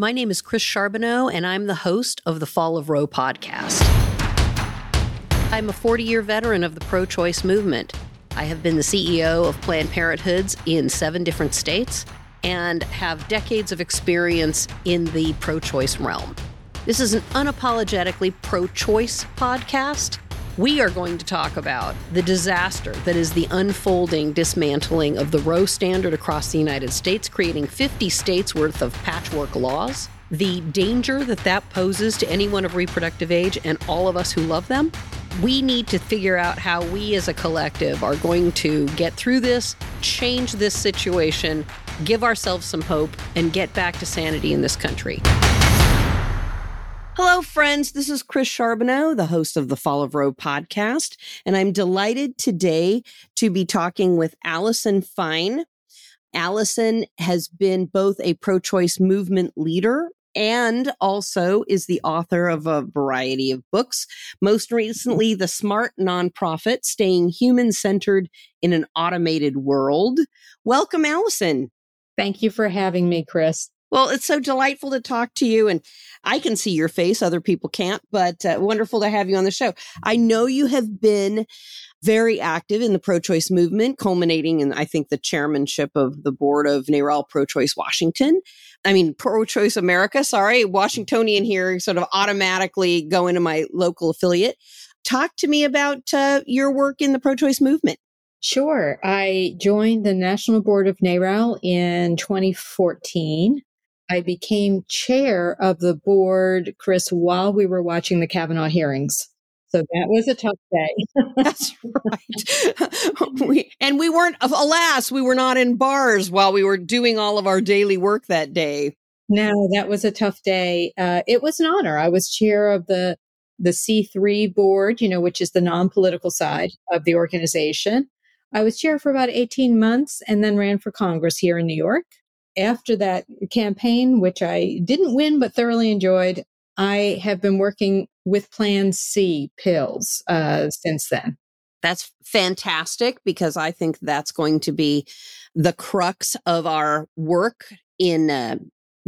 My name is Chris Charbonneau, and I'm the host of the Fall of Roe podcast. I'm a 40 year veteran of the pro choice movement. I have been the CEO of Planned Parenthoods in seven different states and have decades of experience in the pro choice realm. This is an unapologetically pro choice podcast. We are going to talk about the disaster that is the unfolding dismantling of the Roe standard across the United States, creating 50 states worth of patchwork laws, the danger that that poses to anyone of reproductive age and all of us who love them. We need to figure out how we as a collective are going to get through this, change this situation, give ourselves some hope, and get back to sanity in this country. Hello, friends. This is Chris Charbonneau, the host of the Fall of Roe podcast, and I'm delighted today to be talking with Allison Fine. Allison has been both a pro choice movement leader and also is the author of a variety of books. Most recently, The Smart Nonprofit Staying Human Centered in an Automated World. Welcome, Allison. Thank you for having me, Chris. Well, it's so delightful to talk to you. And I can see your face, other people can't, but uh, wonderful to have you on the show. I know you have been very active in the pro choice movement, culminating in, I think, the chairmanship of the board of NARAL Pro Choice Washington. I mean, Pro Choice America, sorry, Washingtonian here, sort of automatically go into my local affiliate. Talk to me about uh, your work in the pro choice movement. Sure. I joined the National Board of NARAL in 2014. I became chair of the board, Chris, while we were watching the Kavanaugh hearings. So that was a tough day. That's right. we, and we weren't, alas, we were not in bars while we were doing all of our daily work that day. No, that was a tough day. Uh, it was an honor. I was chair of the the C3 board, you know, which is the non-political side of the organization. I was chair for about 18 months and then ran for Congress here in New York after that campaign, which I didn't win but thoroughly enjoyed, I have been working with Plan C pills uh, since then. That's fantastic because I think that's going to be the crux of our work in uh,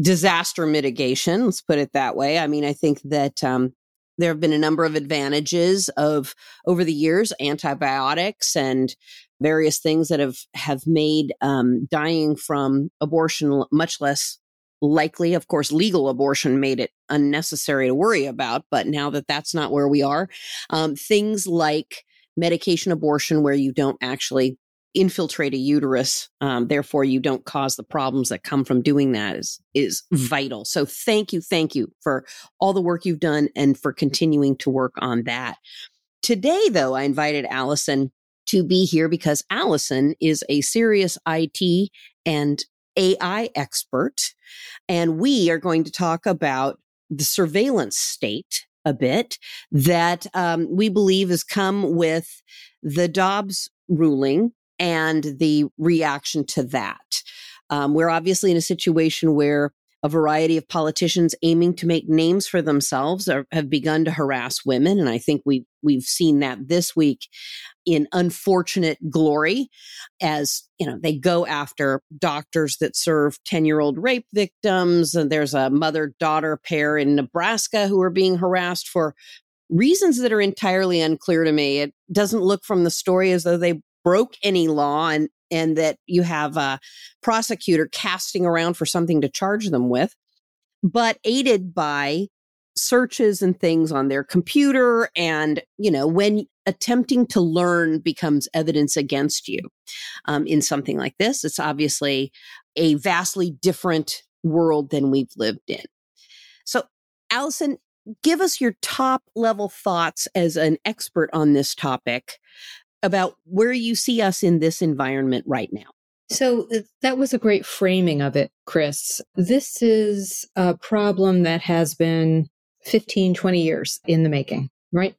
disaster mitigation. Let's put it that way. I mean, I think that um, there have been a number of advantages of over the years antibiotics and various things that have have made um, dying from abortion much less likely. Of course, legal abortion made it unnecessary to worry about, but now that that's not where we are, um, things like medication abortion, where you don't actually infiltrate a uterus, um, therefore you don't cause the problems that come from doing that, is is vital. So, thank you, thank you for all the work you've done and for continuing to work on that. Today, though, I invited Allison to be here because Allison is a serious IT and AI expert. And we are going to talk about the surveillance state a bit that um, we believe has come with the Dobbs ruling and the reaction to that. Um, we're obviously in a situation where a variety of politicians aiming to make names for themselves are, have begun to harass women, and I think we we've seen that this week in unfortunate glory as you know they go after doctors that serve 10 year old rape victims. And there's a mother daughter pair in nebraska who are being harassed for reasons that are entirely unclear to me. It doesn't look from the story as though they broke any law. And and that you have a prosecutor casting around for something to charge them with but aided by searches and things on their computer and you know when attempting to learn becomes evidence against you um, in something like this it's obviously a vastly different world than we've lived in. So allison give us your top level thoughts as an expert on this topic about where you see us in this environment right now. So that was a great framing of it, Chris. This is a problem that has been 15, 20 years in the making, right?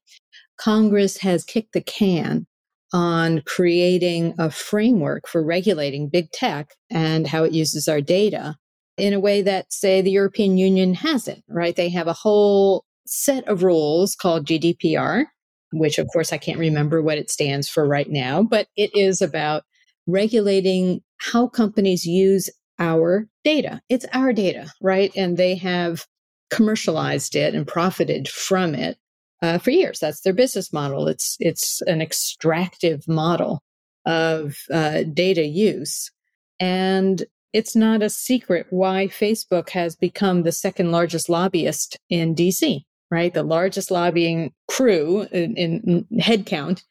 Congress has kicked the can on creating a framework for regulating big tech and how it uses our data in a way that, say, the European Union hasn't, right? They have a whole set of rules called GDPR, which of course I can't remember what it stands for right now, but it is about regulating how companies use our data. It's our data, right? And they have commercialized it and profited from it uh, for years. That's their business model. It's it's an extractive model of uh, data use, and it's not a secret why Facebook has become the second largest lobbyist in DC. Right, the largest lobbying crew in, in headcount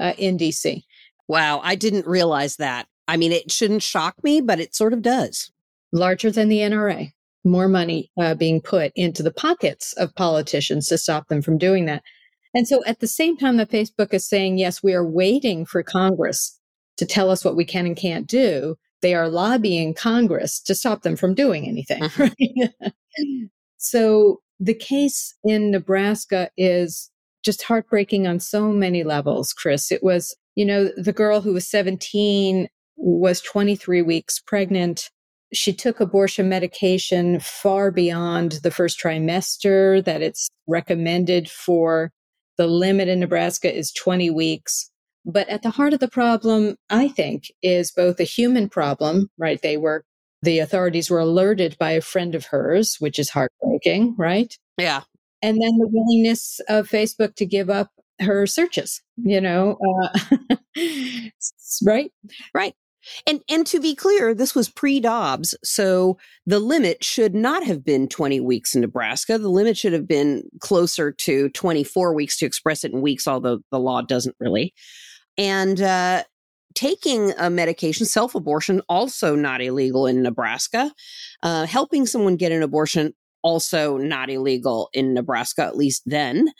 uh, in DC. Wow, I didn't realize that. I mean, it shouldn't shock me, but it sort of does. Larger than the NRA more money uh, being put into the pockets of politicians to stop them from doing that. And so at the same time that Facebook is saying, yes, we are waiting for Congress to tell us what we can and can't do, they are lobbying Congress to stop them from doing anything. Mm-hmm. so the case in Nebraska is just heartbreaking on so many levels, Chris. It was, you know, the girl who was 17 was 23 weeks pregnant she took abortion medication far beyond the first trimester that it's recommended for. The limit in Nebraska is 20 weeks. But at the heart of the problem, I think, is both a human problem, right? They were, the authorities were alerted by a friend of hers, which is heartbreaking, right? Yeah. And then the willingness of Facebook to give up her searches, you know, uh, right? Right. And and to be clear, this was pre-Dobbs, so the limit should not have been 20 weeks in Nebraska. The limit should have been closer to 24 weeks to express it in weeks, although the law doesn't really. And uh, taking a medication, self-abortion, also not illegal in Nebraska. Uh, helping someone get an abortion, also not illegal in Nebraska, at least then.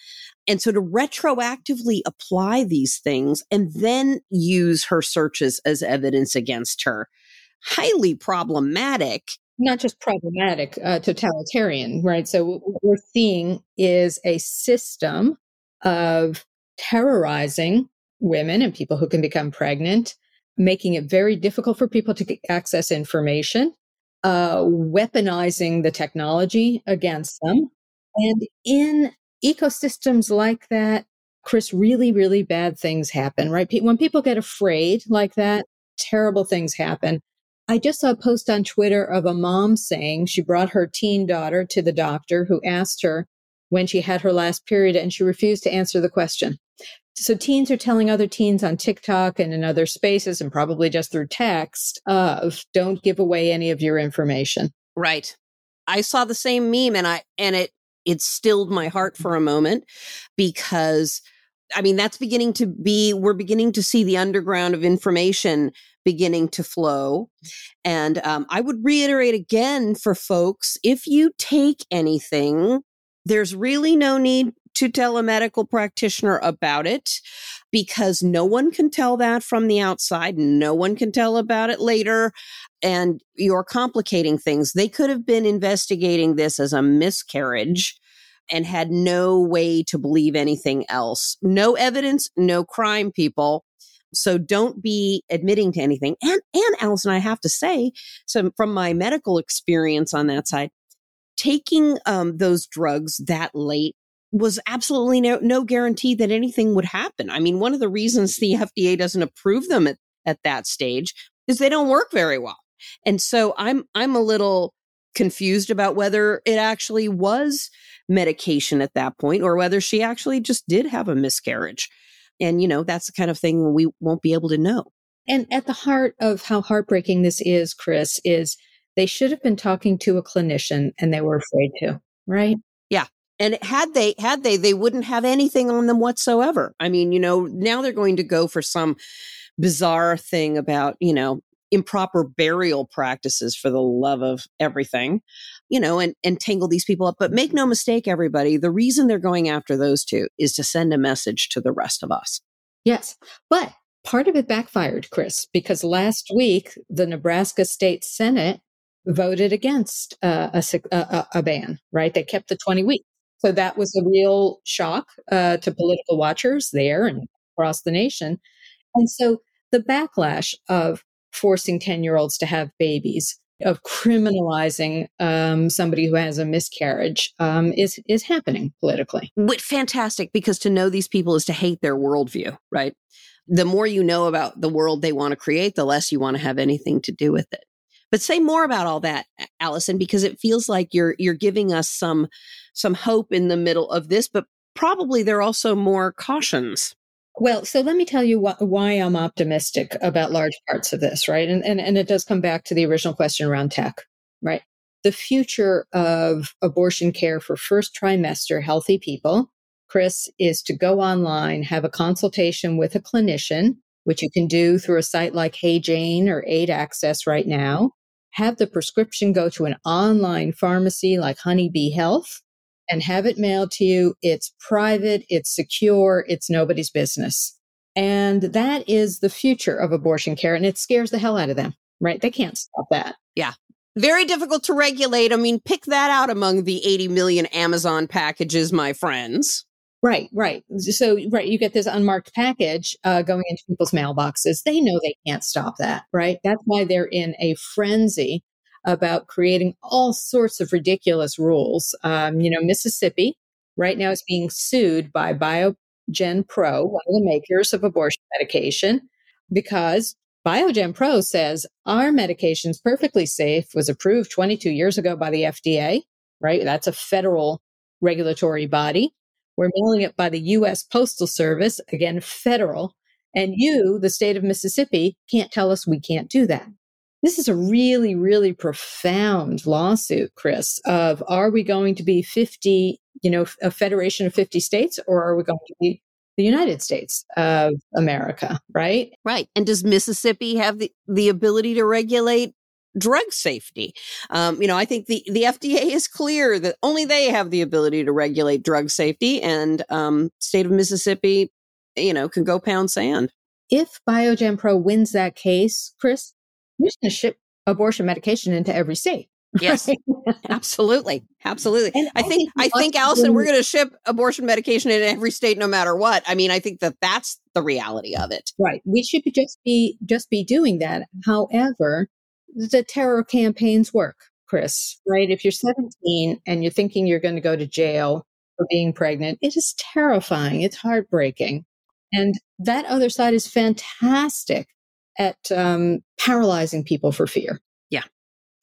And so to retroactively apply these things and then use her searches as evidence against her, highly problematic. Not just problematic, uh, totalitarian, right? So what we're seeing is a system of terrorizing women and people who can become pregnant, making it very difficult for people to access information, uh, weaponizing the technology against them. And in ecosystems like that, Chris, really, really bad things happen, right? When people get afraid like that, terrible things happen. I just saw a post on Twitter of a mom saying she brought her teen daughter to the doctor who asked her when she had her last period and she refused to answer the question. So teens are telling other teens on TikTok and in other spaces and probably just through text of don't give away any of your information. Right. I saw the same meme and I and it it stilled my heart for a moment because I mean, that's beginning to be, we're beginning to see the underground of information beginning to flow. And um, I would reiterate again for folks if you take anything, there's really no need to tell a medical practitioner about it because no one can tell that from the outside. No one can tell about it later. And you're complicating things. They could have been investigating this as a miscarriage and had no way to believe anything else. No evidence, no crime, people. So don't be admitting to anything. And, and Allison, I have to say, so from my medical experience on that side, taking um, those drugs that late was absolutely no, no guarantee that anything would happen. I mean, one of the reasons the FDA doesn't approve them at, at that stage is they don't work very well. And so I'm, I'm a little confused about whether it actually was medication at that point or whether she actually just did have a miscarriage. And, you know, that's the kind of thing we won't be able to know. And at the heart of how heartbreaking this is, Chris, is they should have been talking to a clinician and they were afraid to, right? And had they, had they, they wouldn't have anything on them whatsoever. I mean, you know, now they're going to go for some bizarre thing about, you know, improper burial practices for the love of everything, you know, and, and tangle these people up. But make no mistake, everybody, the reason they're going after those two is to send a message to the rest of us. Yes. But part of it backfired, Chris, because last week the Nebraska State Senate voted against uh, a, a, a, ban, right? They kept the 20 weeks. So that was a real shock uh, to political watchers there and across the nation. And so the backlash of forcing 10 year olds to have babies, of criminalizing um, somebody who has a miscarriage um, is, is happening politically. Fantastic, because to know these people is to hate their worldview, right? The more you know about the world they want to create, the less you want to have anything to do with it. But say more about all that, Allison, because it feels like you're you're giving us some some hope in the middle of this, but probably there are also more cautions. Well, so let me tell you wh- why I'm optimistic about large parts of this, right? And, and and it does come back to the original question around tech, right? The future of abortion care for first trimester healthy people, Chris, is to go online, have a consultation with a clinician, which you can do through a site like Hey Jane or Aid Access right now. Have the prescription go to an online pharmacy like Honeybee Health and have it mailed to you. It's private, it's secure, it's nobody's business. And that is the future of abortion care. And it scares the hell out of them, right? They can't stop that. Yeah. Very difficult to regulate. I mean, pick that out among the 80 million Amazon packages, my friends. Right, right. So, right, you get this unmarked package uh, going into people's mailboxes. They know they can't stop that, right? That's why they're in a frenzy about creating all sorts of ridiculous rules. Um, you know, Mississippi right now is being sued by Biogen Pro, one of the makers of abortion medication, because Biogen Pro says our medication is perfectly safe, was approved 22 years ago by the FDA, right? That's a federal regulatory body. We're mailing it by the US Postal Service, again, federal. And you, the state of Mississippi, can't tell us we can't do that. This is a really, really profound lawsuit, Chris, of are we going to be 50, you know, a federation of 50 states, or are we going to be the United States of America, right? Right. And does Mississippi have the, the ability to regulate drug safety? Um, you know, I think the, the FDA is clear that only they have the ability to regulate drug safety, and um, state of Mississippi, you know, can go pound sand. If Biogen Pro wins that case, Chris, we're just going to ship abortion medication into every state. Yes, absolutely, absolutely. And I think I think Allison, we're going to ship abortion medication in every state, no matter what. I mean, I think that that's the reality of it. Right. We should just be just be doing that. However, the terror campaigns work, Chris. Right. If you're 17 and you're thinking you're going to go to jail for being pregnant, it is terrifying. It's heartbreaking, and that other side is fantastic at um, paralyzing people for fear.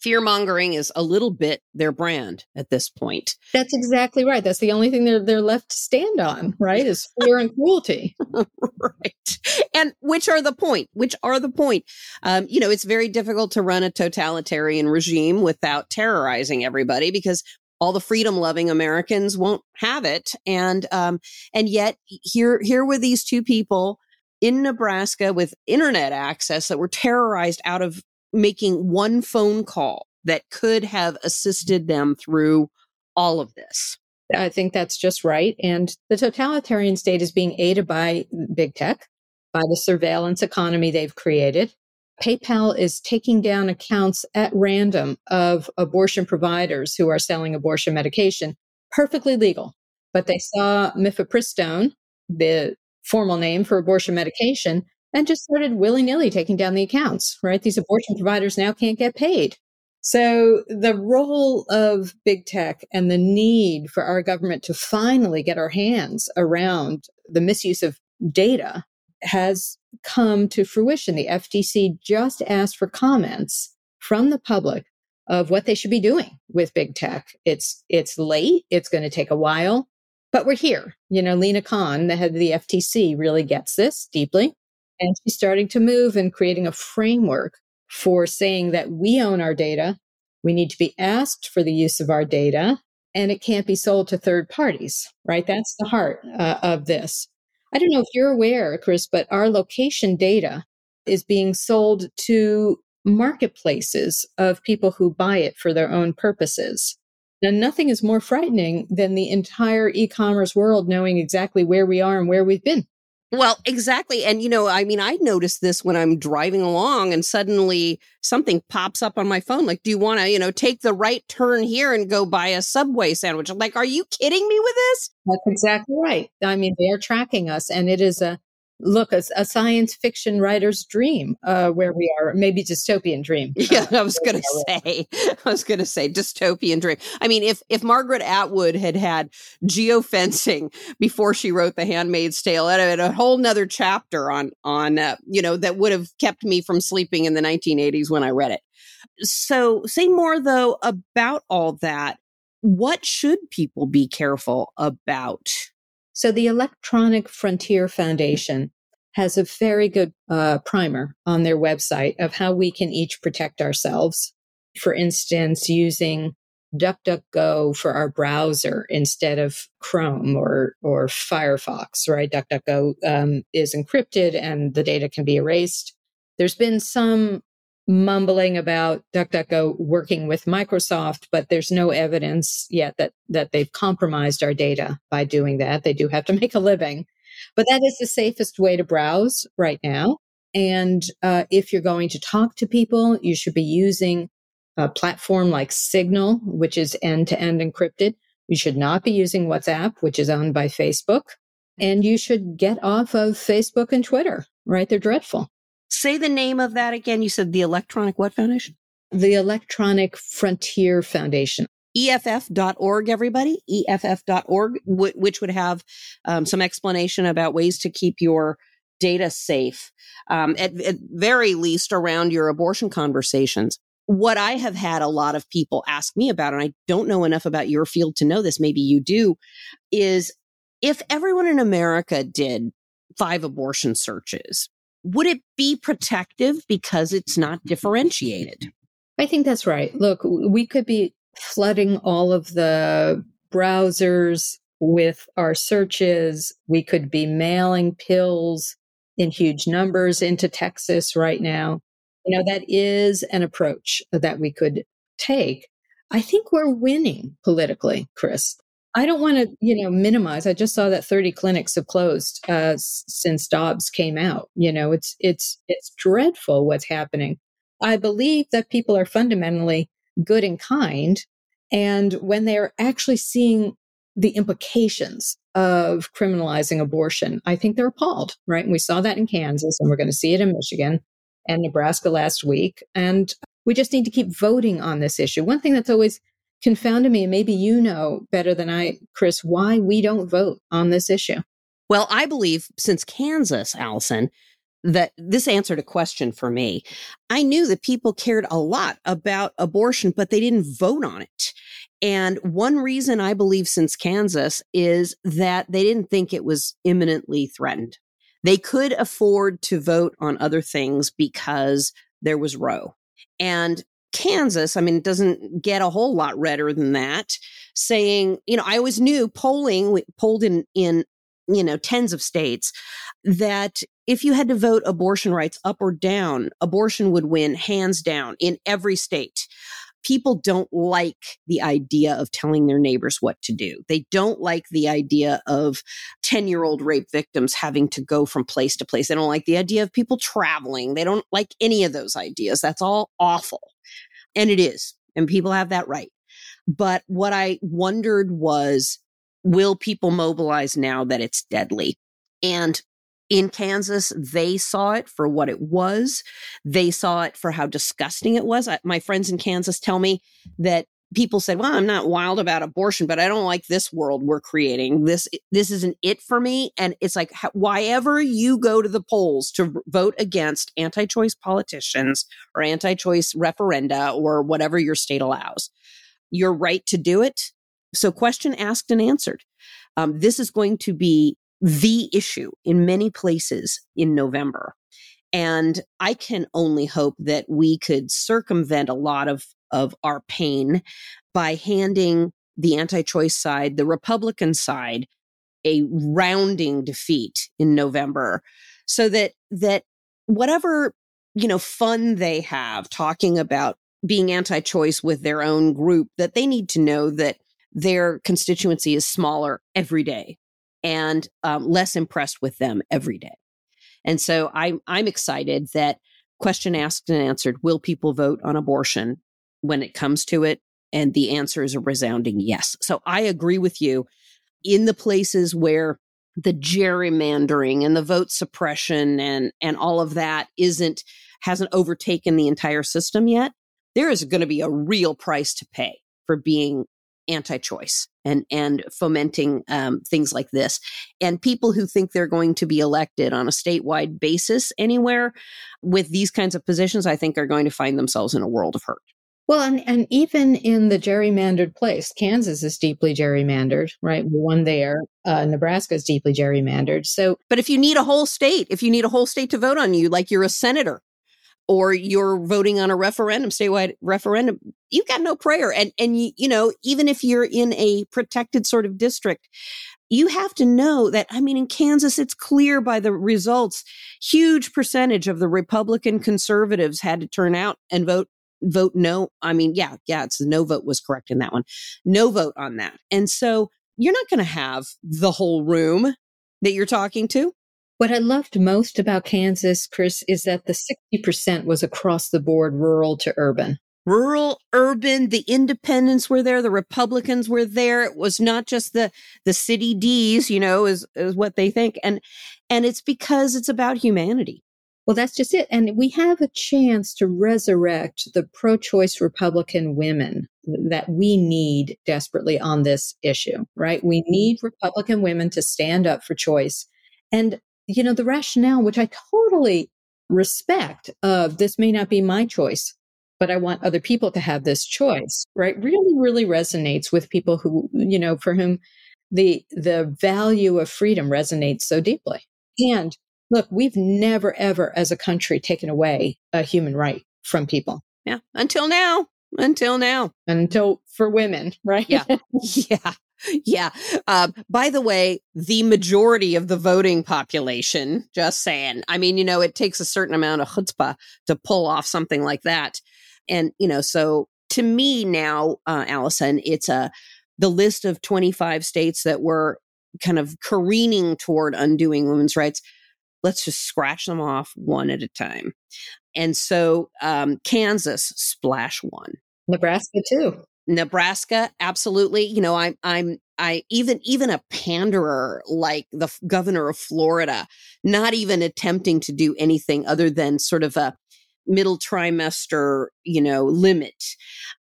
Fear mongering is a little bit their brand at this point. That's exactly right. That's the only thing they're they're left to stand on, right? Is fear and cruelty. right. And which are the point? Which are the point? Um, you know, it's very difficult to run a totalitarian regime without terrorizing everybody because all the freedom loving Americans won't have it. And um, and yet here here were these two people in Nebraska with internet access that were terrorized out of making one phone call that could have assisted them through all of this. I think that's just right. And the totalitarian state is being aided by big tech, by the surveillance economy they've created. PayPal is taking down accounts at random of abortion providers who are selling abortion medication, perfectly legal. But they saw mifepristone, the formal name for abortion medication and just started willy nilly taking down the accounts, right? These abortion providers now can't get paid. So the role of big tech and the need for our government to finally get our hands around the misuse of data has come to fruition. The FTC just asked for comments from the public of what they should be doing with big tech. It's it's late, it's going to take a while, but we're here. You know, Lina Khan, the head of the FTC, really gets this deeply. And she's starting to move and creating a framework for saying that we own our data. We need to be asked for the use of our data and it can't be sold to third parties, right? That's the heart uh, of this. I don't know if you're aware, Chris, but our location data is being sold to marketplaces of people who buy it for their own purposes. Now, nothing is more frightening than the entire e commerce world knowing exactly where we are and where we've been. Well, exactly. And, you know, I mean, I noticed this when I'm driving along and suddenly something pops up on my phone. Like, do you want to, you know, take the right turn here and go buy a Subway sandwich? I'm like, are you kidding me with this? That's exactly right. I mean, they're tracking us and it is a, look a, a science fiction writer's dream uh, where we are maybe dystopian dream yeah i was gonna say i was gonna say dystopian dream i mean if if margaret atwood had had geofencing before she wrote the handmaid's tale it had a whole nother chapter on on uh, you know that would have kept me from sleeping in the 1980s when i read it So, say more though about all that. What should people be careful about? So, the Electronic Frontier Foundation has a very good uh, primer on their website of how we can each protect ourselves. For instance, using DuckDuckGo for our browser instead of Chrome or or Firefox, right? DuckDuckGo um, is encrypted and the data can be erased. There's been some mumbling about DuckDuckGo working with Microsoft, but there's no evidence yet that that they've compromised our data by doing that. They do have to make a living, but that is the safest way to browse right now. And uh, if you're going to talk to people, you should be using a platform like Signal, which is end to end encrypted. You should not be using WhatsApp, which is owned by Facebook. And you should get off of Facebook and Twitter, right? They're dreadful. Say the name of that again. You said the Electronic What Foundation? The Electronic Frontier Foundation. EFF.org, everybody. EFF.org, which would have um, some explanation about ways to keep your data safe, um, at, at very least around your abortion conversations what I have had a lot of people ask me about, and I don't know enough about your field to know this, maybe you do, is if everyone in America did five abortion searches, would it be protective because it's not differentiated? I think that's right. Look, we could be flooding all of the browsers with our searches. We could be mailing pills in huge numbers into Texas right now. You know, that is an approach that we could take. I think we're winning politically, Chris. I don't want to, you know, minimize. I just saw that 30 clinics have closed uh, since Dobbs came out. You know, it's it's it's dreadful what's happening. I believe that people are fundamentally good and kind, and when they're actually seeing the implications of criminalizing abortion, I think they're appalled. Right? And we saw that in Kansas, and we're going to see it in Michigan and Nebraska last week. And we just need to keep voting on this issue. One thing that's always confounded me, and maybe you know better than I, Chris, why we don't vote on this issue. Well, I believe since Kansas, Allison, that this answered a question for me. I knew that people cared a lot about abortion, but they didn't vote on it. And one reason I believe since Kansas is that they didn't think it was imminently threatened. They could afford to vote on other things because there was Roe. And Kansas, I mean, it doesn't get a whole lot redder than that, saying, you know, I always knew polling, we polled in, in, you know, tens of states, that if you had to vote abortion rights up or down, abortion would win hands down in every state people don't like the idea of telling their neighbors what to do. They don't like the idea of 10 year old rape victims having to go from place to place. They don't like the idea of people traveling. They don't like any of those ideas. That's all awful. And it is. And people have that right. But what I wondered was, will people mobilize now that it's deadly? And in Kansas, they saw it for what it was. They saw it for how disgusting it was. I, my friends in Kansas tell me that people said, "Well, I'm not wild about abortion, but I don't like this world we're creating. This this isn't it for me." And it's like, why ever you go to the polls to vote against anti-choice politicians or anti-choice referenda or whatever your state allows, you're right to do it. So, question asked and answered. Um, this is going to be the issue in many places in November. And I can only hope that we could circumvent a lot of, of our pain by handing the anti choice side, the Republican side, a rounding defeat in November so that, that whatever, you know, fun they have talking about being anti choice with their own group, that they need to know that their constituency is smaller every day and um, less impressed with them every day. And so I'm I'm excited that question asked and answered: Will people vote on abortion when it comes to it? And the answer is a resounding yes. So I agree with you. In the places where the gerrymandering and the vote suppression and and all of that isn't hasn't overtaken the entire system yet, there is going to be a real price to pay for being anti-choice and and fomenting um, things like this and people who think they're going to be elected on a statewide basis anywhere with these kinds of positions i think are going to find themselves in a world of hurt well, and, and even in the gerrymandered place, Kansas is deeply gerrymandered, right? Won there. Uh, Nebraska is deeply gerrymandered. So, but if you need a whole state, if you need a whole state to vote on you, like you're a senator or you're voting on a referendum, statewide referendum, you've got no prayer. And and you, you know, even if you're in a protected sort of district, you have to know that I mean in Kansas it's clear by the results huge percentage of the Republican conservatives had to turn out and vote vote no. I mean, yeah, yeah, it's no vote was correct in that one. No vote on that. And so you're not going to have the whole room that you're talking to. What I loved most about Kansas, Chris, is that the 60% was across the board rural to urban. Rural, urban, the independents were there, the Republicans were there. It was not just the the city D's, you know, is is what they think. And and it's because it's about humanity. Well, that's just it. And we have a chance to resurrect the pro choice Republican women that we need desperately on this issue, right? We mm-hmm. need Republican women to stand up for choice. And, you know, the rationale, which I totally respect of this may not be my choice, but I want other people to have this choice, right? Really, really resonates with people who, you know, for whom the, the value of freedom resonates so deeply. And Look, we've never, ever as a country taken away a human right from people. Yeah. Until now. Until now. Until for women, right? Yeah. yeah. Yeah. Uh, by the way, the majority of the voting population, just saying, I mean, you know, it takes a certain amount of chutzpah to pull off something like that. And, you know, so to me now, uh, Allison, it's a, the list of 25 states that were kind of careening toward undoing women's rights let's just scratch them off one at a time. And so um, Kansas, splash one. Nebraska too. Nebraska, absolutely. You know, I'm, I'm, I even, even a panderer like the governor of Florida, not even attempting to do anything other than sort of a middle trimester, you know, limit.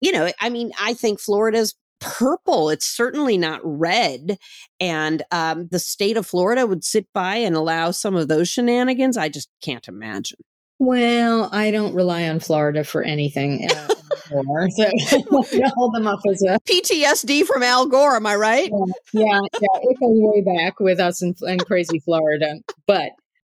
You know, I mean, I think Florida's purple. It's certainly not red. And um, the state of Florida would sit by and allow some of those shenanigans. I just can't imagine. Well, I don't rely on Florida for anything. Uh, anymore, so hold them up as a PTSD from Al Gore. Am I right? Yeah, yeah, yeah. it goes way back with us in, in crazy Florida. But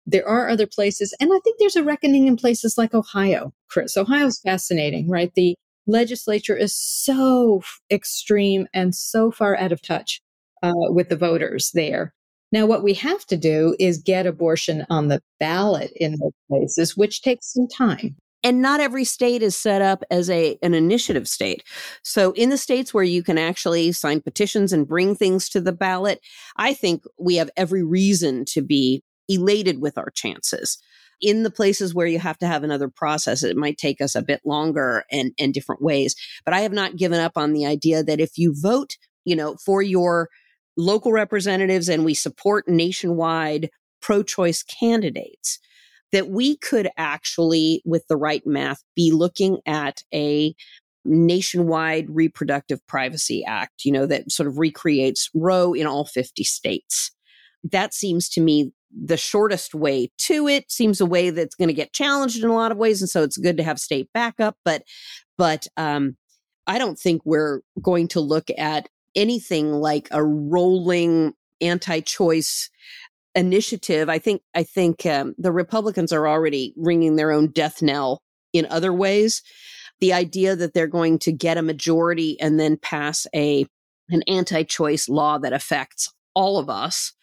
there are other places, and I think there's a reckoning in places like Ohio. Chris, Ohio's fascinating, right? The legislature is so extreme and so far out of touch uh, with the voters there. Now, what we have to do is get abortion on the ballot in those places, which takes some time. And not every state is set up as a an initiative state. So in the states where you can actually sign petitions and bring things to the ballot, I think we have every reason to be elated with our chances in the places where you have to have another process, it might take us a bit longer and, different ways. But I have not given up on the idea that if you vote, you know, for your local representatives and we support nationwide pro choice candidates, that we could actually, with the right math, be looking at a nationwide reproductive privacy act, you know, that sort of recreates Roe in all 50 states. That seems to me the shortest way to it seems a way that's going to get challenged in a lot of ways and so it's good to have state backup but but um i don't think we're going to look at anything like a rolling anti-choice initiative. I think i think um, the republicans are already ringing their own death knell in other ways. The idea that they're going to get a majority and then pass a an anti-choice law that affects all of us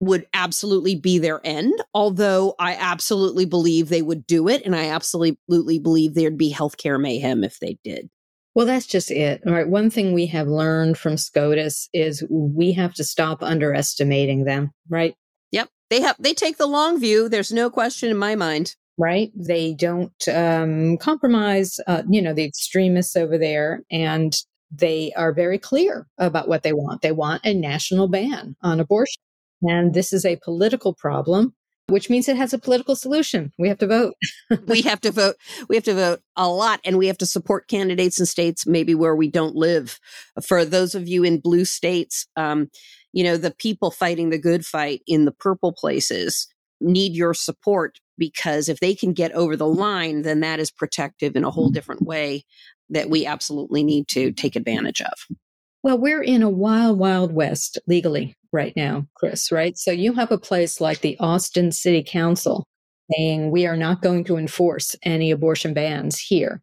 would absolutely be their end, although I absolutely believe they would do it. And I absolutely believe there'd be healthcare mayhem if they did. Well, that's just it. All right. One thing we have learned from SCOTUS is we have to stop underestimating them, right? Yep. They have, they take the long view. There's no question in my mind. Right. They don't um, compromise, uh, you know, the extremists over there. And they are very clear about what they want. They want a national ban on abortion. And this is a political problem. which means it has a political solution. We have to vote. we have to vote. We have to vote a lot and we have to support candidates in states maybe where we don't live. For those of you in blue states, um, you know, the people fighting the good fight in the purple places need your support because if they can get over the line, then that is protective in a whole different way that we absolutely need to take advantage of. Well, we're in a wild, wild west legally right now, Chris, right? So you have a place like the Austin City Council saying we are not going to enforce any abortion bans here.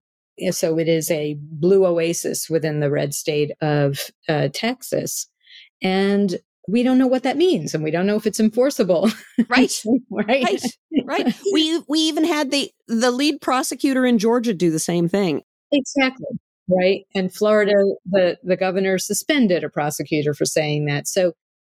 So it is a blue oasis within the red state of uh, Texas. And we don't know what that means and we don't know if it's enforceable. Right. right. Right. Right. we we even had the the lead prosecutor in Georgia do the same thing. Exactly right? And Florida, the, the governor suspended a prosecutor for saying that. So,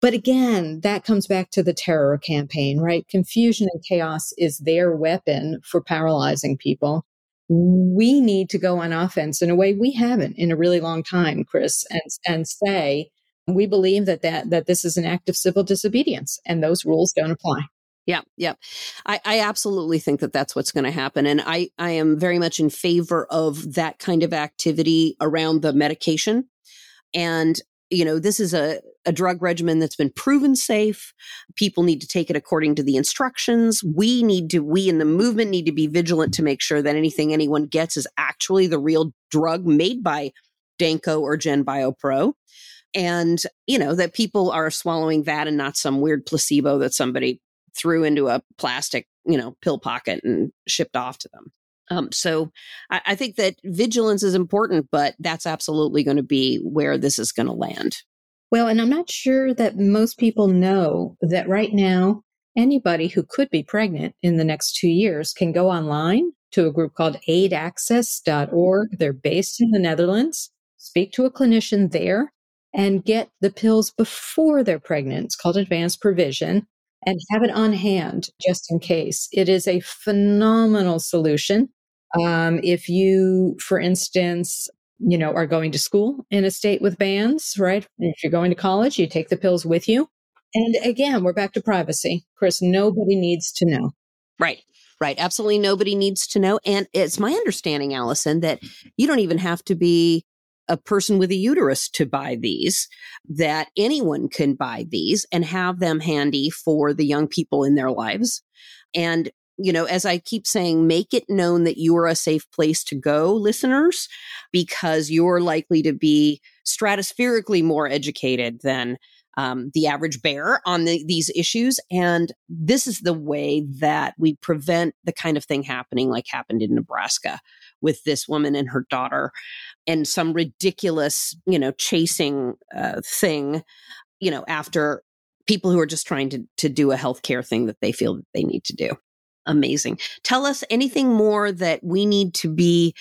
but again, that comes back to the terror campaign, right? Confusion and chaos is their weapon for paralyzing people. We need to go on offense in a way we haven't in a really long time, Chris, and, and say, we believe that, that, that this is an act of civil disobedience and those rules don't apply. Yeah, yeah. I, I absolutely think that that's what's going to happen. And I, I am very much in favor of that kind of activity around the medication. And, you know, this is a, a drug regimen that's been proven safe. People need to take it according to the instructions. We need to, we in the movement need to be vigilant to make sure that anything anyone gets is actually the real drug made by Danco or Gen Biopro and you know that people are swallowing that and not some weird placebo that somebody threw into a plastic, you know, pill pocket and shipped off to them. Um, so I, I think that vigilance is important, but that's absolutely going to be where this is going to land. Well, and I'm not sure that most people know that right now, anybody who could be pregnant in the next two years can go online to a group called aidaccess.org. They're based in the Netherlands, speak to a clinician there, and get the pills before they're pregnant. It's called advanced provision and have it on hand just in case. It is a phenomenal solution. Um, if you, for instance, you know, are going to school in a state with bans, right? If you're going to college, you take the pills with you. And again, we're back to privacy. Chris, nobody needs to know. Right. Right. Absolutely nobody needs to know. And it's my understanding, Allison, that you don't even have to be a person with a uterus to buy these, that anyone can buy these and have them handy for the young people in their lives. And, you know, as I keep saying, make it known that you are a safe place to go, listeners, because you're likely to be stratospherically more educated than um, the average bear on the, these issues. And this is the way that we prevent the kind of thing happening like happened in Nebraska with this woman and her daughter and some ridiculous, you know, chasing uh, thing, you know, after people who are just trying to, to do a healthcare thing that they feel that they need to do. Amazing. Tell us anything more that we need to be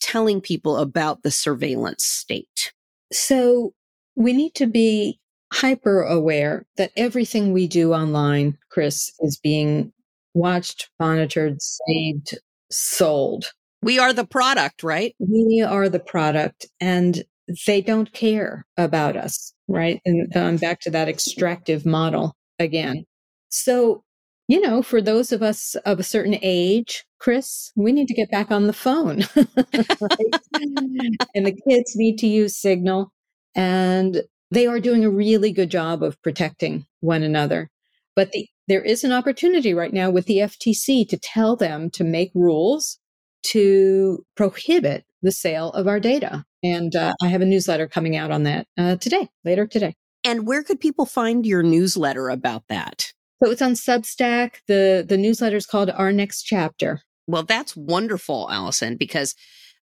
telling people about the surveillance state. So we need to be hyper aware that everything we do online, Chris, is being watched, monitored, saved, sold. We are the product, right? We are the product and they don't care about us, right? And um, back to that extractive model again. So, you know, for those of us of a certain age, Chris, we need to get back on the phone. and the kids need to use Signal. And they are doing a really good job of protecting one another. But the, there is an opportunity right now with the FTC to tell them to make rules to prohibit the sale of our data. And uh, I have a newsletter coming out on that uh, today, later today. And where could people find your newsletter about that? So it's on Substack. The the newsletter is called Our Next Chapter. Well, that's wonderful, Allison, because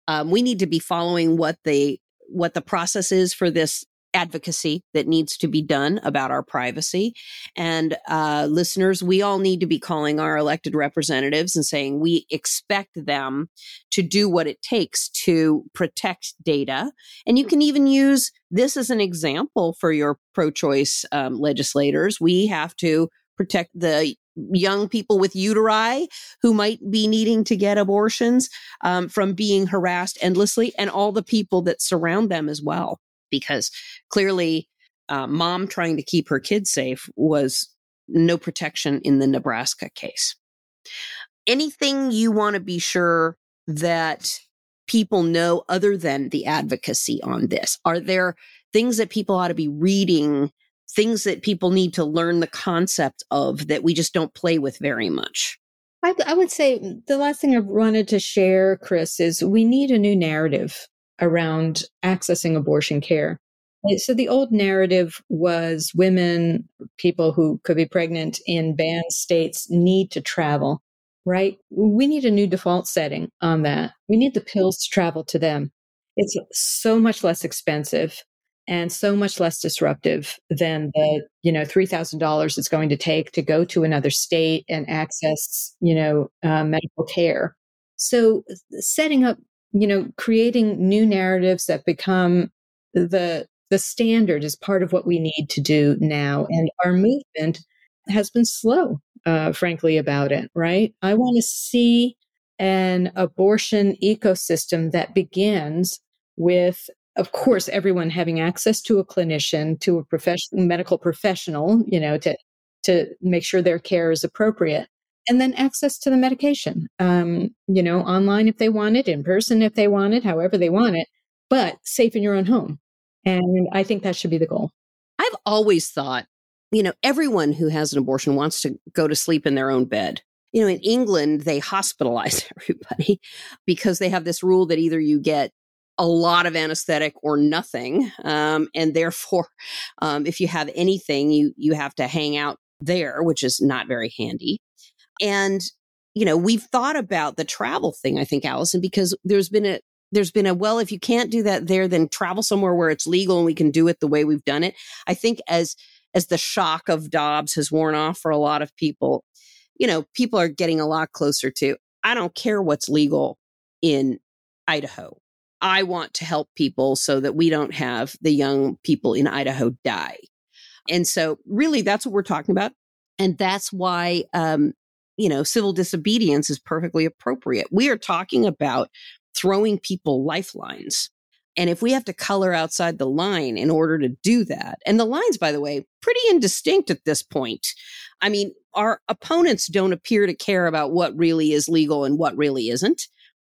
um, we need to be following what the what the process is for this advocacy that needs to be done about our privacy. And uh, listeners, we all need to be calling our elected representatives and saying we expect them to do what it takes to protect data. And you can even use this as an example for your pro choice um, legislators. We have to protect the young people with uteri who might be needing to get abortions um, from being harassed endlessly and all the people that surround them as well because clearly uh, mom trying to keep her kids safe was no protection in the Nebraska case. Anything you want to be sure that people know other than the advocacy on this? Are there things that people ought to be reading, things that people need to learn the concept of that we just don't play with very much? I, I would say mm, the last thing I wanted to share, Chris, is we need a new narrative around accessing abortion care. Eh, so the old narrative was women, people who could be pregnant in banned states need to travel, right? We need a new default setting on that. We need the pills to travel to them. It's so much less expensive and so much less disruptive than the, you know, $3,000 it's going to take to go to another state and access, you know, uh, medical care. So setting up, you know, creating new narratives that become the the standard is part of what we need to do now. And our movement has been slow, uh, frankly, about it, right? I want to see an abortion ecosystem that begins with of course everyone having access to a clinician to a professional medical professional you know to to make sure their care is appropriate and then access to the medication um, you know online if they want it in person if they want it however they want it but safe in your own home and I think that should be the goal. I've always thought, you know, everyone who has an abortion wants to go to sleep in their own bed. You know, in England, they hospitalize everybody because they have this rule that either you get a lot of anesthetic or nothing, um, and therefore, um, if you have anything, you you have to hang out there, which is not very handy. And you know, we've thought about the travel thing. I think Allison, because there's been a there's been a well if you can't do that there then travel somewhere where it's legal and we can do it the way we've done it i think as as the shock of dobbs has worn off for a lot of people you know people are getting a lot closer to i don't care what's legal in idaho i want to help people so that we don't have the young people in idaho die and so really that's what we're talking about and that's why um you know civil disobedience is perfectly appropriate we are talking about throwing people lifelines. And if we have to color outside the line in order to do that, and the lines, by the way, pretty indistinct at this point. I mean, our opponents don't appear to care about what really is legal and what really isn't.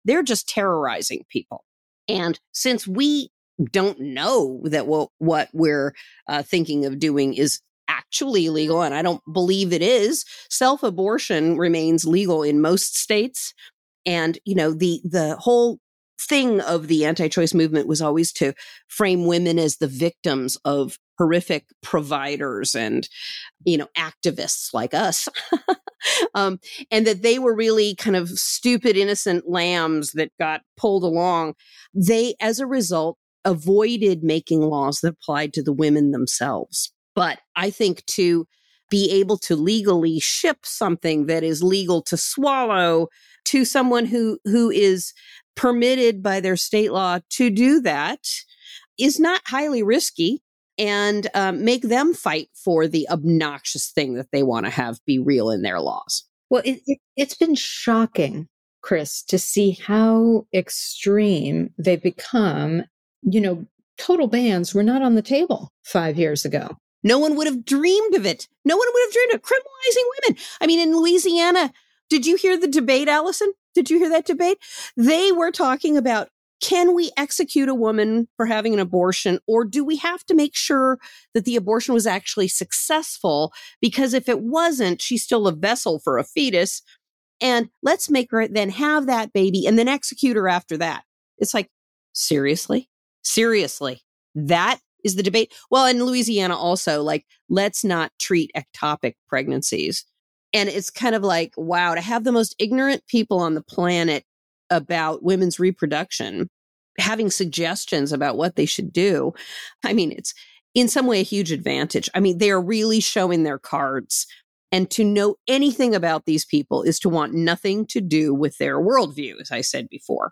They're just terrorizing people. And since we don't know that what, what we're uh, thinking of doing is actually legal, and I don't believe it is, self abortion remains legal in most states. And you know the the whole thing of the anti-choice movement was always to frame women as the victims of horrific providers and you know activists like us um, and that they were really kind of stupid innocent lambs that got pulled along they as a result avoided making laws that applied to the women themselves. But i think to be able to legally ship something that is legal to swallow to someone who who is permitted by their state law to do that is not highly risky and um, make them fight for the obnoxious thing that they want to have be real in their laws. Well, it, it, it's been shocking, Chris, to see how extreme they've become. You know, total bans were not on the table five years ago. No one would have dreamed of it. No one would have dreamed of criminalizing women. I mean, in Louisiana, did you hear the debate, Allison? Did you hear that debate? They were talking about can we execute a woman for having an abortion or do we have to make sure that the abortion was actually successful? Because if it wasn't she's still a vessel for a fetus and let's make her then have that baby and then execute her after that. It's like seriously? Seriously? That is the debate? Well in louisiana also like let's not treat ectopic pregnancies. And it's kind of like, wow, to have the most ignorant people on the planet about women's reproduction having suggestions about what they should do. I mean, it's in some way a huge advantage. I mean, they are really showing their cards. And to know anything about these people is to want nothing to do with their worldview, as I said before.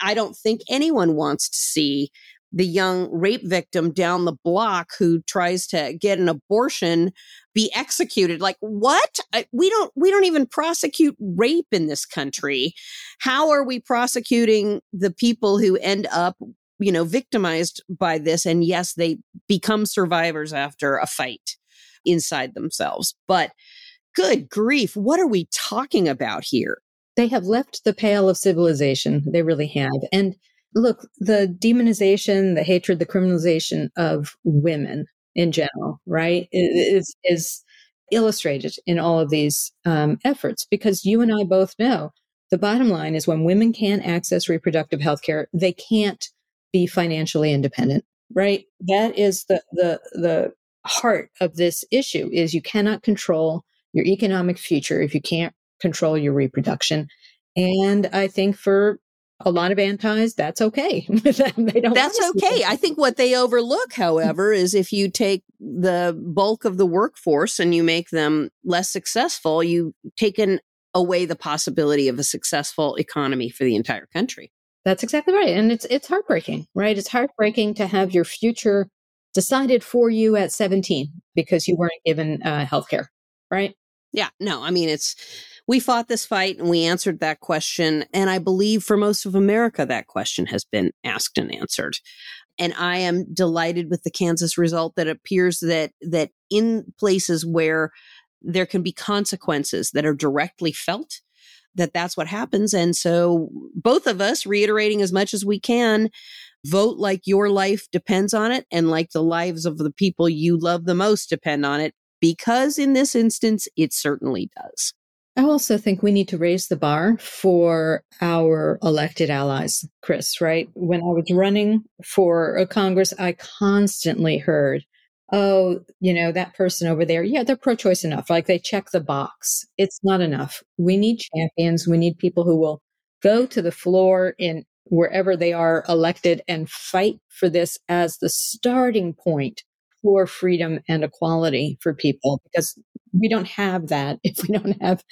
I don't think anyone wants to see the young rape victim down the block who tries to get an abortion be executed like what we don't we don't even prosecute rape in this country how are we prosecuting the people who end up you know victimized by this and yes they become survivors after a fight inside themselves. But good grief, what are we talking about here? They have left the pale of civilization. They really have. And look, the demonization, the hatred, the criminalization of women in general, right, is, is illustrated in all of these um, efforts because you and I both know the bottom line is when women can't access reproductive health care, they can't be financially independent, right? That is the, the, the heart of this issue is you cannot control your economic future if you can't control your reproduction. And I think for a lot of antis, that's okay. they don't that's okay. I think what they overlook, however, is if you take the bulk of the workforce and you make them less successful, you've taken away the possibility of a successful economy for the entire country. That's exactly right. And it's it's heartbreaking, right? It's heartbreaking to have your future decided for you at 17 because you weren't given uh, health care, right? Yeah, no, I mean, it's, we fought this fight and we answered that question. And I believe for most of America, that question has been asked and answered. And I am delighted with the Kansas result that appears that, that in places where there can be consequences that are directly felt, that that's what happens. And so both of us reiterating as much as we can, vote like your life depends on it and like the lives of the people you love the most depend on it because in this instance, it certainly does. I also think we need to raise the bar for our elected allies, Chris, right? When I was running for Congress, I constantly heard, oh, you know, that person over there, yeah, they're pro choice enough. Like they check the box. It's not enough. We need champions. We need people who will go to the floor in wherever they are elected and fight for this as the starting point for freedom and equality for people because we don't have that if we don't have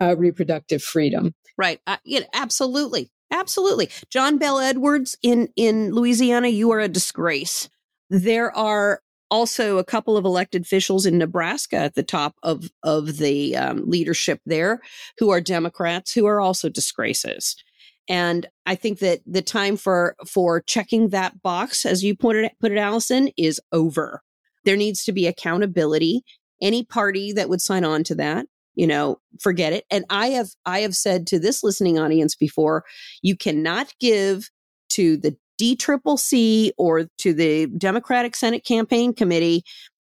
uh, reproductive freedom. Right. Uh, yeah, absolutely. Absolutely. John Bel Edwards in, in Louisiana, you are a disgrace. There are also a couple of elected officials in Nebraska at the top of, of the um, leadership there who are Democrats who are also disgraces. And I think that the time for for checking that box, as you pointed put it, Allison, is over. There needs to be accountability. Any party that would sign on to that, you know, forget it. And I have, I have said to this listening audience before, you cannot give to the DCCC or to the Democratic Senate Campaign Committee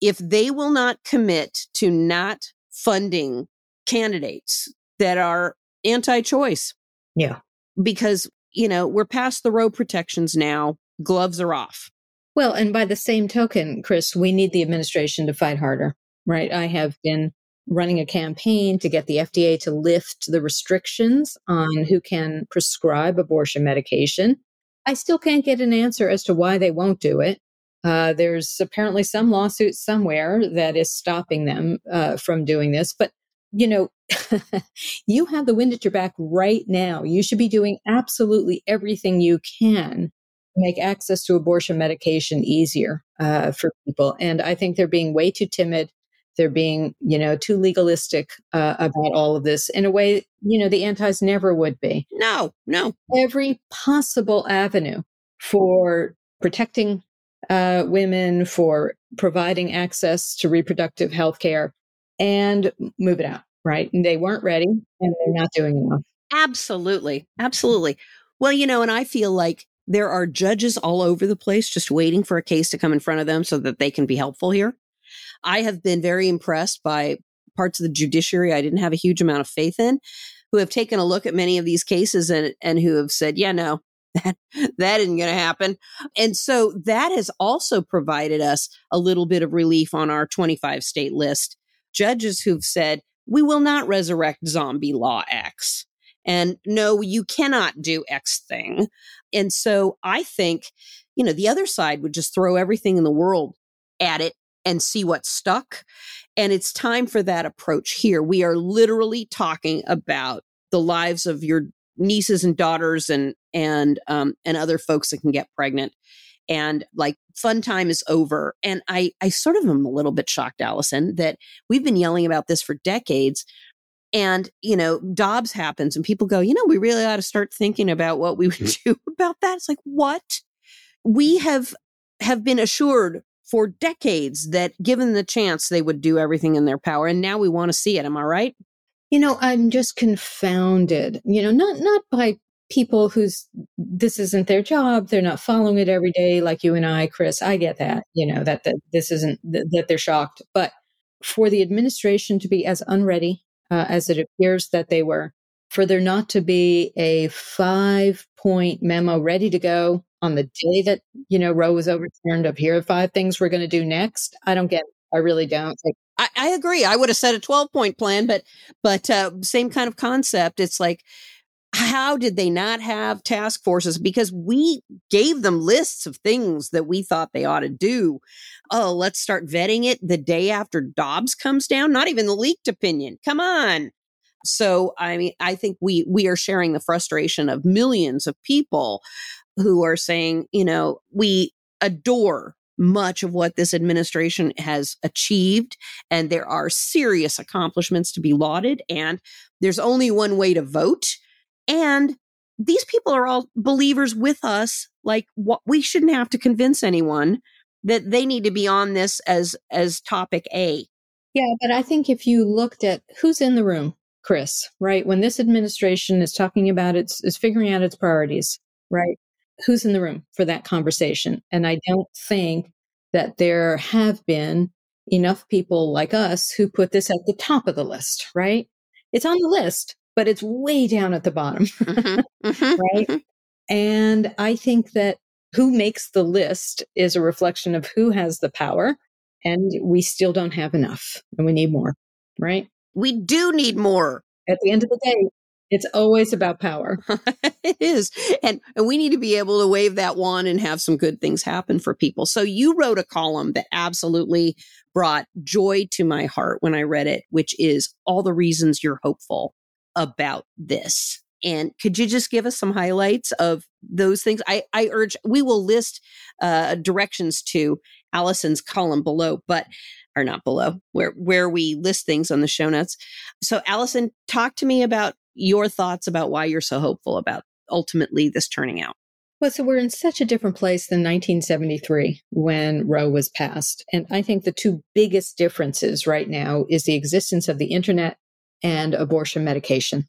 if they will not commit to not funding candidates that are anti choice. Yeah. Because, you know, we're past the Roe protections now, gloves are off. Well, and by the same token, Chris, we need the administration to fight harder, right? I have been running a campaign to get the FDA to lift the restrictions on who can prescribe abortion medication. I still can't get an answer as to why they won't do it. Uh, there's apparently some lawsuit somewhere that is stopping them uh, from doing this. But, you know, you have the wind at your back right now. You should be doing absolutely everything you can make access to abortion medication easier uh, for people. And I think they're being way too timid. They're being, you know, too legalistic uh, about all of this in a way, you know, the antis never would be. No, no. Every possible avenue for protecting uh, women, for providing access to reproductive health care, and move it out, right? And they weren't ready and they're not doing enough. Absolutely. Absolutely. Well, you know, and I feel like there are judges all over the place just waiting for a case to come in front of them so that they can be helpful here. I have been very impressed by parts of the judiciary I didn't have a huge amount of faith in, who have taken a look at many of these cases and, and who have said, yeah, no, that, that isn't going to happen. And so that has also provided us a little bit of relief on our 25 state list. Judges who've said, we will not resurrect zombie law X. And no, you cannot do X thing. And so I think, you know, the other side would just throw everything in the world at it and see what stuck. And it's time for that approach here. We are literally talking about the lives of your nieces and daughters and and um and other folks that can get pregnant and like fun time is over and i i sort of am a little bit shocked allison that we've been yelling about this for decades and, you know, Dobbs happens and people go, you know, we really ought to start thinking about what we would mm-hmm. do about that. It's like, what? We have have been assured for decades that given the chance they would do everything in their power and now we want to see it. Am i right? You know i'm just confounded. You know not not by people whose this isn't their job. They're not following it every day like you and i chris. I get that you know that, that this isn't that, that they're shocked. But for the administration to be as unready uh, as it appears that they were for there not to be a five point memo ready to go on the day that you know roe was overturned of here are five things we're going to do next. I don't get it. i really don't. Like, I, I, agree. I would have said a 12 point plan but but uh, same kind of concept. It's like how did they not have task forces? Because we gave them lists of things that we thought they ought to do. Oh, let's start vetting it the day after Dobbs comes down. Not even the leaked opinion. Come on. So, I mean, I think we we are sharing the frustration of millions of people who are saying, you know, we adore much of what this administration has achieved and there are serious accomplishments to be lauded and there's only one way to vote and these people are all believers with us. Like what we shouldn't have to convince anyone that they need to be on this as as topic A. Yeah, but I think if you looked at who's in the room, Chris, right? When this administration is talking about its is figuring out its priorities, right? Who's in the room for that conversation? And I don't think that there have been enough people like us who put this at the top of the list, right? It's on the list, but it's way down at the bottom. Mm-hmm, mm-hmm, right. Mm-hmm. And I think that who makes the list is a reflection of who has the power. And we still don't have enough and we need more. Right. We do need more. At the end of the day, it's always about power. it is. And, and we need to be able to wave that wand and have some good things happen for people. So you wrote a column that absolutely brought joy to my heart when I read it, which is all the reasons you're hopeful about this. And could you just give us some highlights of those things? I, I urge, we will list uh, directions to Allison's column below, but are not below, where where we list things on the show notes. So, Allison, talk to me about your thoughts about why you're so hopeful about ultimately this turning out. Well, so we're in such a different place than 1973 when Roe was passed. And I think the two biggest differences right now is the existence of the internet and abortion medication.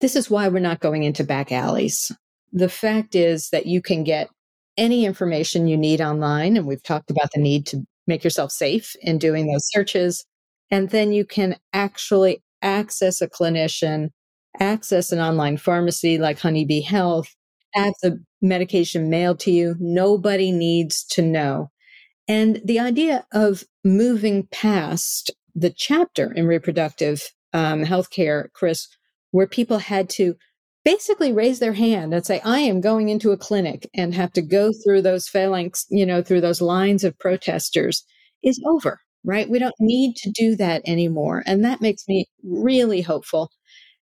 This is why we're not going into back alleys. The fact is that you can get any information you need online. And we've talked about the need to make yourself safe in doing those searches. And then you can actually access a clinician, access an online pharmacy like Honeybee Health, have the medication mailed to you. Nobody needs to know. And the idea of moving past the chapter in reproductive um, healthcare, Chris, where people had to basically raise their hand and say, I am going into a clinic and have to go through those phalanx, you know, through those lines of protesters is over, right? We don't need to do that anymore. And that makes me really hopeful.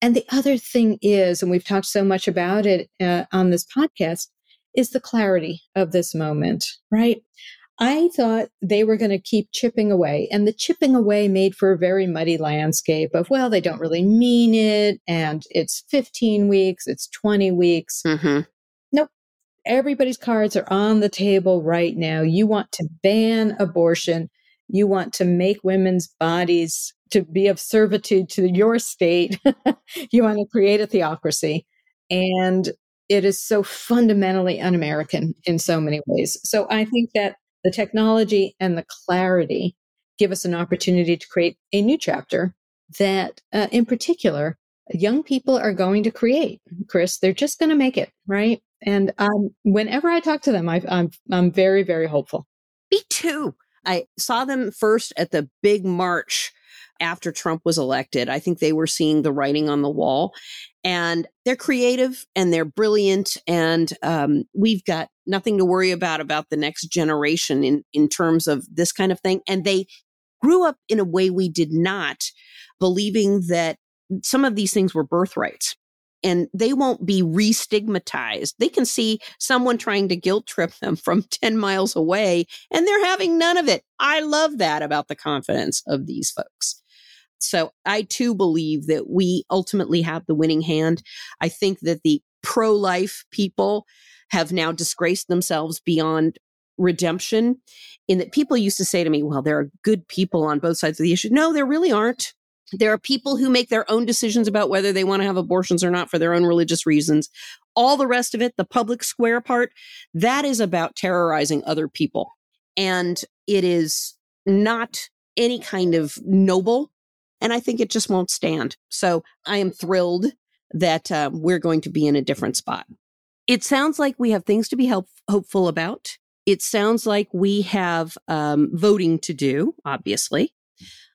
And the other thing is, and we've talked so much about it uh, on this podcast, is the clarity of this moment, right? I thought they were going to keep chipping away, and the chipping away made for a very muddy landscape of, well, they don't really mean it, and it's 15 weeks, it's 20 weeks. Mm-hmm. Nope. Everybody's cards are on the table right now. You want to ban abortion. You want to make women's bodies to be of servitude to your state. you want to create a theocracy. And it is so fundamentally un American in so many ways. So I think that the technology and the clarity give us an opportunity to create a new chapter that, uh, in particular, young people are going to create. Chris, they're just going to make it, right? And um, whenever I talk to them, I, I'm I'm very very hopeful. Me too. I saw them first at the big march after Trump was elected. I think they were seeing the writing on the wall and they're creative and they're brilliant. And um, we've got nothing to worry about about the next generation in, in terms of this kind of thing. And they grew up in a way we did not, believing that some of these things were birthrights and they won't be re-stigmatized. They can see someone trying to guilt trip them from 10 miles away and they're having none of it. I love that about the confidence of these folks. So I too believe that we ultimately have the winning hand. I think that the pro life people have now disgraced themselves beyond redemption in that people used to say to me, well, there are good people on both sides of the issue. No, there really aren't. There are people who make their own decisions about whether they want to have abortions or not for their own religious reasons. All the rest of it, the public square part, that is about terrorizing other people. And it is not any kind of noble. And I think it just won't stand. So I am thrilled that uh, we're going to be in a different spot. It sounds like we have things to be help- hopeful about. It sounds like we have um, voting to do, obviously.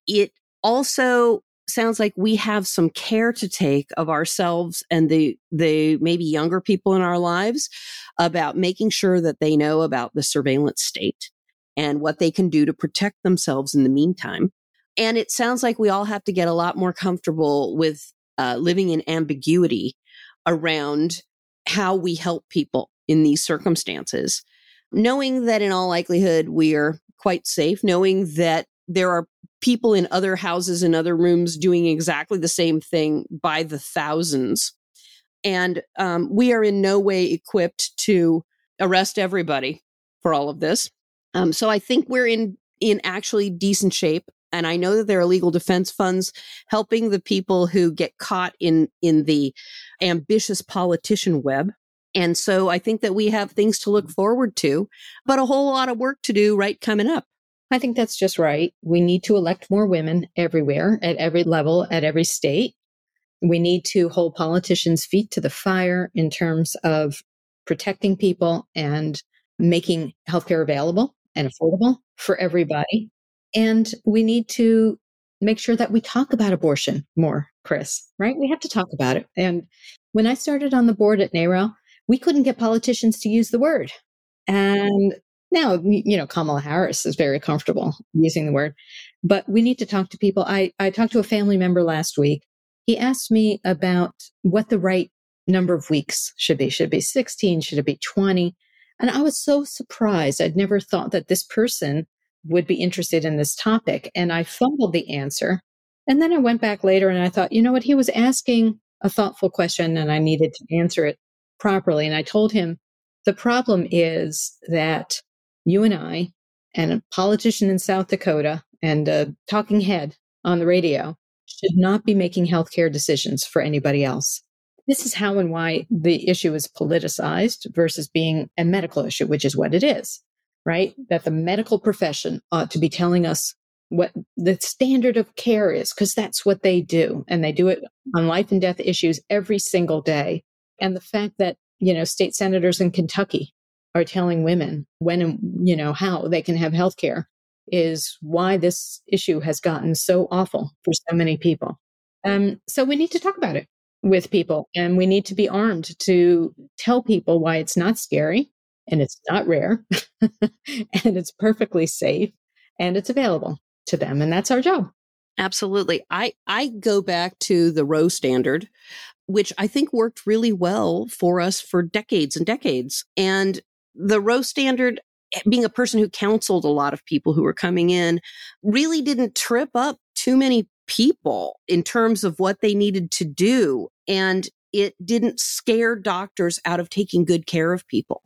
It also sounds like we have some care to take of ourselves and the the maybe younger people in our lives about making sure that they know about the surveillance state and what they can do to protect themselves in the meantime. And it sounds like we all have to get a lot more comfortable with uh, living in ambiguity around how we help people in these circumstances, knowing that in all likelihood we are quite safe, knowing that there are people in other houses and other rooms doing exactly the same thing by the thousands. And um, we are in no way equipped to arrest everybody for all of this. Um, so I think we're in in actually decent shape. And I know that there are legal defense funds helping the people who get caught in in the ambitious politician web. And so I think that we have things to look forward to, but a whole lot of work to do right coming up. I think that's just right. We need to elect more women everywhere, at every level, at every state. We need to hold politicians' feet to the fire in terms of protecting people and making healthcare available and affordable for everybody. And we need to make sure that we talk about abortion more, Chris, right? We have to talk about it. And when I started on the board at NARAL, we couldn't get politicians to use the word. And now, you know, Kamala Harris is very comfortable using the word, but we need to talk to people. I, I talked to a family member last week. He asked me about what the right number of weeks should be. Should it be 16? Should it be 20? And I was so surprised. I'd never thought that this person would be interested in this topic. And I fumbled the answer. And then I went back later and I thought, you know what? He was asking a thoughtful question and I needed to answer it properly. And I told him the problem is that you and I and a politician in South Dakota and a talking head on the radio should not be making healthcare decisions for anybody else. This is how and why the issue is politicized versus being a medical issue, which is what it is, right? That the medical profession ought to be telling us what the standard of care is, because that's what they do. And they do it on life and death issues every single day. And the fact that, you know, state senators in Kentucky are telling women when and you know how they can have health care is why this issue has gotten so awful for so many people. Um, so we need to talk about it with people and we need to be armed to tell people why it's not scary and it's not rare and it's perfectly safe and it's available to them. And that's our job. Absolutely. I, I go back to the Roe standard, which I think worked really well for us for decades and decades. And the Roe standard eh, being a person who counseled a lot of people who were coming in really didn't trip up too many people in terms of what they needed to do and it didn't scare doctors out of taking good care of people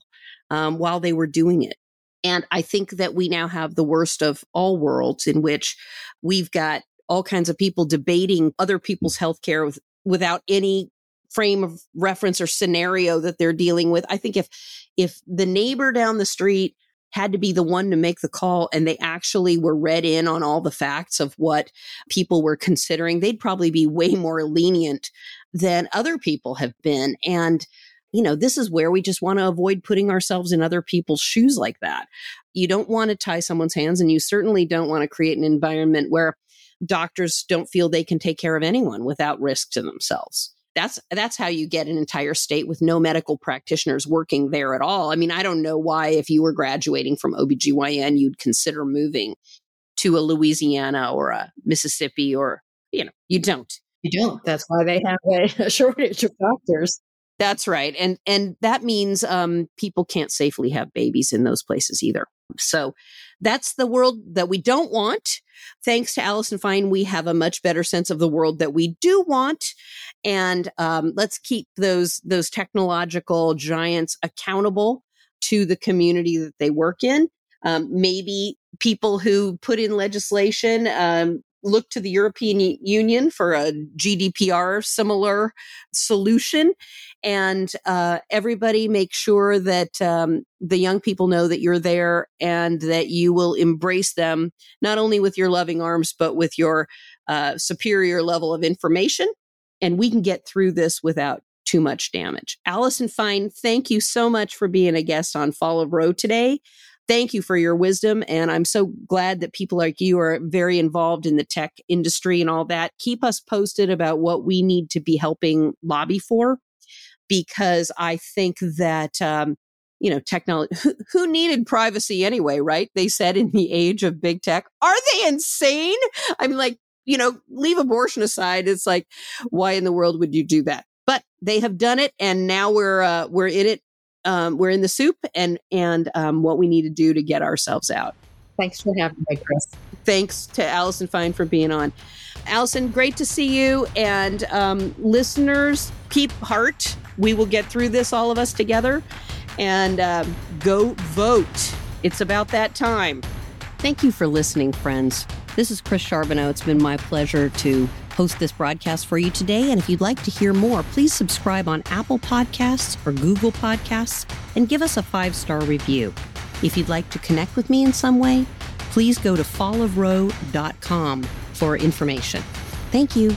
um, while they were doing it and i think that we now have the worst of all worlds in which we've got all kinds of people debating other people's health care with, without any frame of reference or scenario that they're dealing with. I think if if the neighbor down the street had to be the one to make the call and they actually were read in on all the facts of what people were considering, they'd probably be way more lenient than other people have been. And you know, this is where we just want to avoid putting ourselves in other people's shoes like that. You don't want to tie someone's hands, and you certainly don't want to create an environment where doctors don't feel they can take care of anyone without risk to themselves that's that's how you get an entire state with no medical practitioners working there at all. I mean, I don't know why if you were graduating from OBGYN you'd consider moving to a Louisiana or a Mississippi or you know, you don't. You don't. That's why they have a shortage of doctors. That's right. And and that means um, people can't safely have babies in those places either. So that's the world that we don't want. Thanks to Allison Fine, we have a much better sense of the world that we do want. And um, let's keep those those technological giants accountable to the community that they work in. Um, maybe people who put in legislation um, look to the European Union for a GDPR similar solution. And uh, everybody make sure that um, the young people know that you're there and that you will embrace them, not only with your loving arms, but with your uh, superior level of information. And we can get through this without too much damage. Allison Fine, thank you so much for being a guest on Fall of Roe today thank you for your wisdom. And I'm so glad that people like you are very involved in the tech industry and all that. Keep us posted about what we need to be helping lobby for, because I think that, um, you know, technology, who, who, needed privacy anyway, right? They said in the age of big tech. Are they insane? I'm like, you know, leave abortion aside. It's like, why in the world would you do that? But they have done it, and now we're uh, we're in it um, we're in the soup and and um, what we need to do to get ourselves out. Thanks for having me, Chris. Thanks to Allison Fine for being on. Allison, great to see you. And um, listeners, keep heart. We will get through this, all of us together. And uh, go vote. It's about that time. Thank you for listening, friends. This is Chris Charbonneau. It's been my pleasure to host this broadcast for you today. And if you'd like to hear more, please subscribe on Apple Podcasts or Google Podcasts and give us a five star review. If you'd like to connect with me in some way, please go to fallofroe.com for information. Thank you.